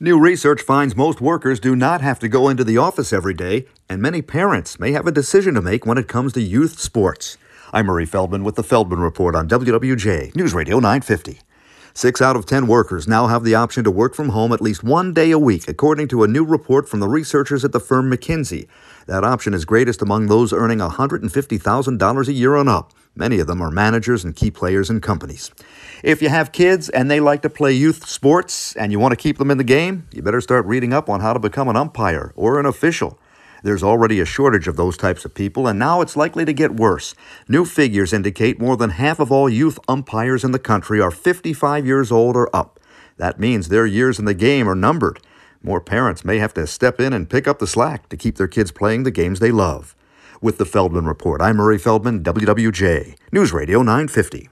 New research finds most workers do not have to go into the office every day, and many parents may have a decision to make when it comes to youth sports. I'm Murray Feldman with the Feldman Report on WWJ News Radio 950. Six out of ten workers now have the option to work from home at least one day a week, according to a new report from the researchers at the firm McKinsey. That option is greatest among those earning $150,000 a year and up. Many of them are managers and key players in companies. If you have kids and they like to play youth sports and you want to keep them in the game, you better start reading up on how to become an umpire or an official. There's already a shortage of those types of people, and now it's likely to get worse. New figures indicate more than half of all youth umpires in the country are 55 years old or up. That means their years in the game are numbered. More parents may have to step in and pick up the slack to keep their kids playing the games they love. With the Feldman Report, I'm Murray Feldman, WWJ, News Radio 950.